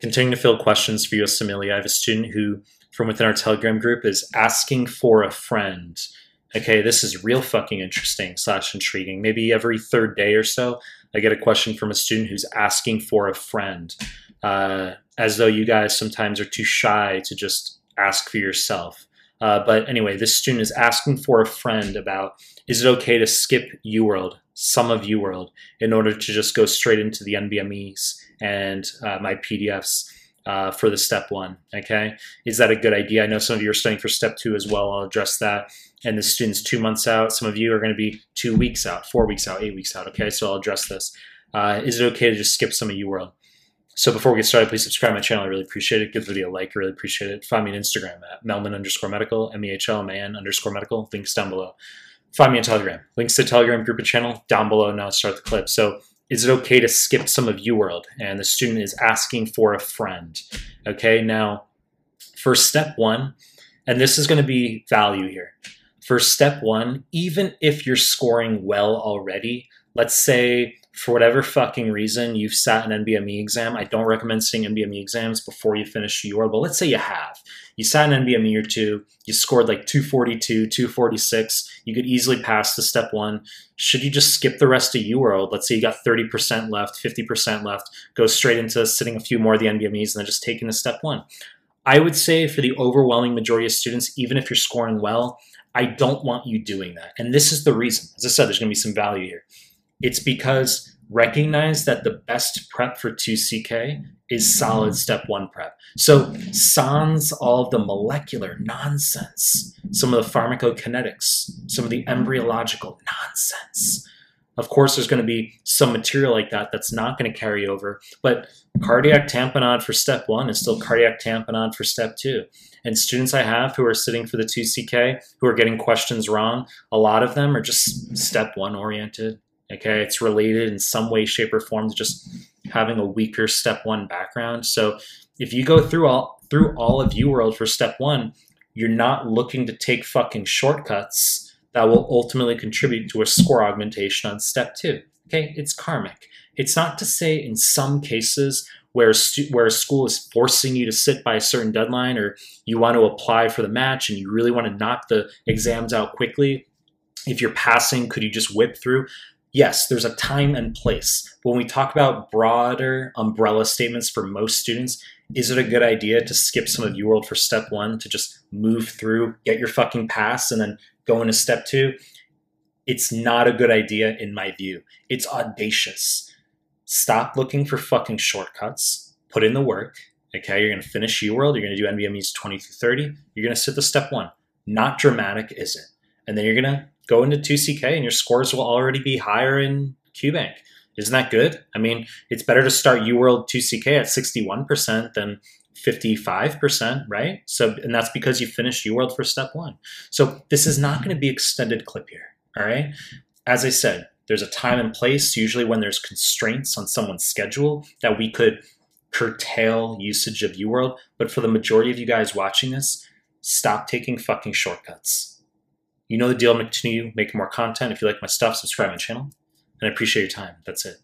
Continuing to fill questions for USMLE, I have a student who, from within our Telegram group, is asking for a friend. Okay, this is real fucking interesting slash intriguing. Maybe every third day or so, I get a question from a student who's asking for a friend, uh, as though you guys sometimes are too shy to just ask for yourself. Uh, but anyway, this student is asking for a friend about is it okay to skip UWorld, some of UWorld, in order to just go straight into the NBMEs and uh, my PDFs uh, for the step one? Okay, is that a good idea? I know some of you are studying for step two as well. I'll address that. And the student's two months out. Some of you are going to be two weeks out, four weeks out, eight weeks out. Okay, so I'll address this. Uh, is it okay to just skip some of UWorld? So before we get started, please subscribe to my channel. I really appreciate it. Give the video a like. I really appreciate it. Find me on Instagram at Mehlman underscore medical, M-E-H-L-M-A-N underscore medical. Links down below. Find me on Telegram. Links to Telegram group and channel down below. Now let's start the clip. So is it okay to skip some of UWorld? And the student is asking for a friend. Okay, now for step one, and this is going to be value here. For step one, even if you're scoring well already, let's say for whatever fucking reason you've sat an NBME exam, I don't recommend sitting NBME exams before you finish your, but let's say you have. You sat an NBME or two, you scored like 242, 246, you could easily pass the step one. Should you just skip the rest of UWorld? Let's say you got 30% left, 50% left, go straight into sitting a few more of the NBMEs and then just taking the step one. I would say for the overwhelming majority of students, even if you're scoring well, I don't want you doing that. And this is the reason. As I said, there's going to be some value here. It's because recognize that the best prep for 2CK is solid mm-hmm. step one prep. So sans all of the molecular nonsense, some of the pharmacokinetics, some of the embryological nonsense. Of course, there's going to be some material like that that's not going to carry over, but cardiac tamponade for step one is still cardiac tamponade for step two. And students I have who are sitting for the 2CK, who are getting questions wrong, a lot of them are just step one oriented, Okay, it's related in some way, shape, or form to just having a weaker step one background. So if you go through all through all of UWorld for step one, you're not looking to take fucking shortcuts that will ultimately contribute to a score augmentation on step two. Okay, it's karmic. It's not to say in some cases where where a school is forcing you to sit by a certain deadline or you want to apply for the match and you really want to knock the exams out quickly if you're passing could you just whip through yes, there's a time and place. When we talk about broader umbrella statements for most students, is it a good idea to skip some of UWorld for step one to just move through, get your fucking pass, and then go into step two? It's not a good idea in my view. It's audacious. Stop looking for fucking shortcuts. Put in the work. Okay, you're gonna finish UWorld, you're gonna do NBMEs 20 through 30, you're gonna sit the step one. Not dramatic, is it? And then you're gonna go into 2CK and your scores will already be higher in QBank. Isn't that good? I mean, it's better to start UWorld 2CK at 61% than 55%, right? So, and that's because you finished UWorld for step one. So this is not going to be extended clip here, all right? As I said, there's a time and place, usually when there's constraints on someone's schedule, that we could curtail usage of UWorld. But for the majority of you guys watching this, stop taking fucking shortcuts. You know the deal. To continue making more content. If you like my stuff, subscribe my channel. And I appreciate your time. That's it.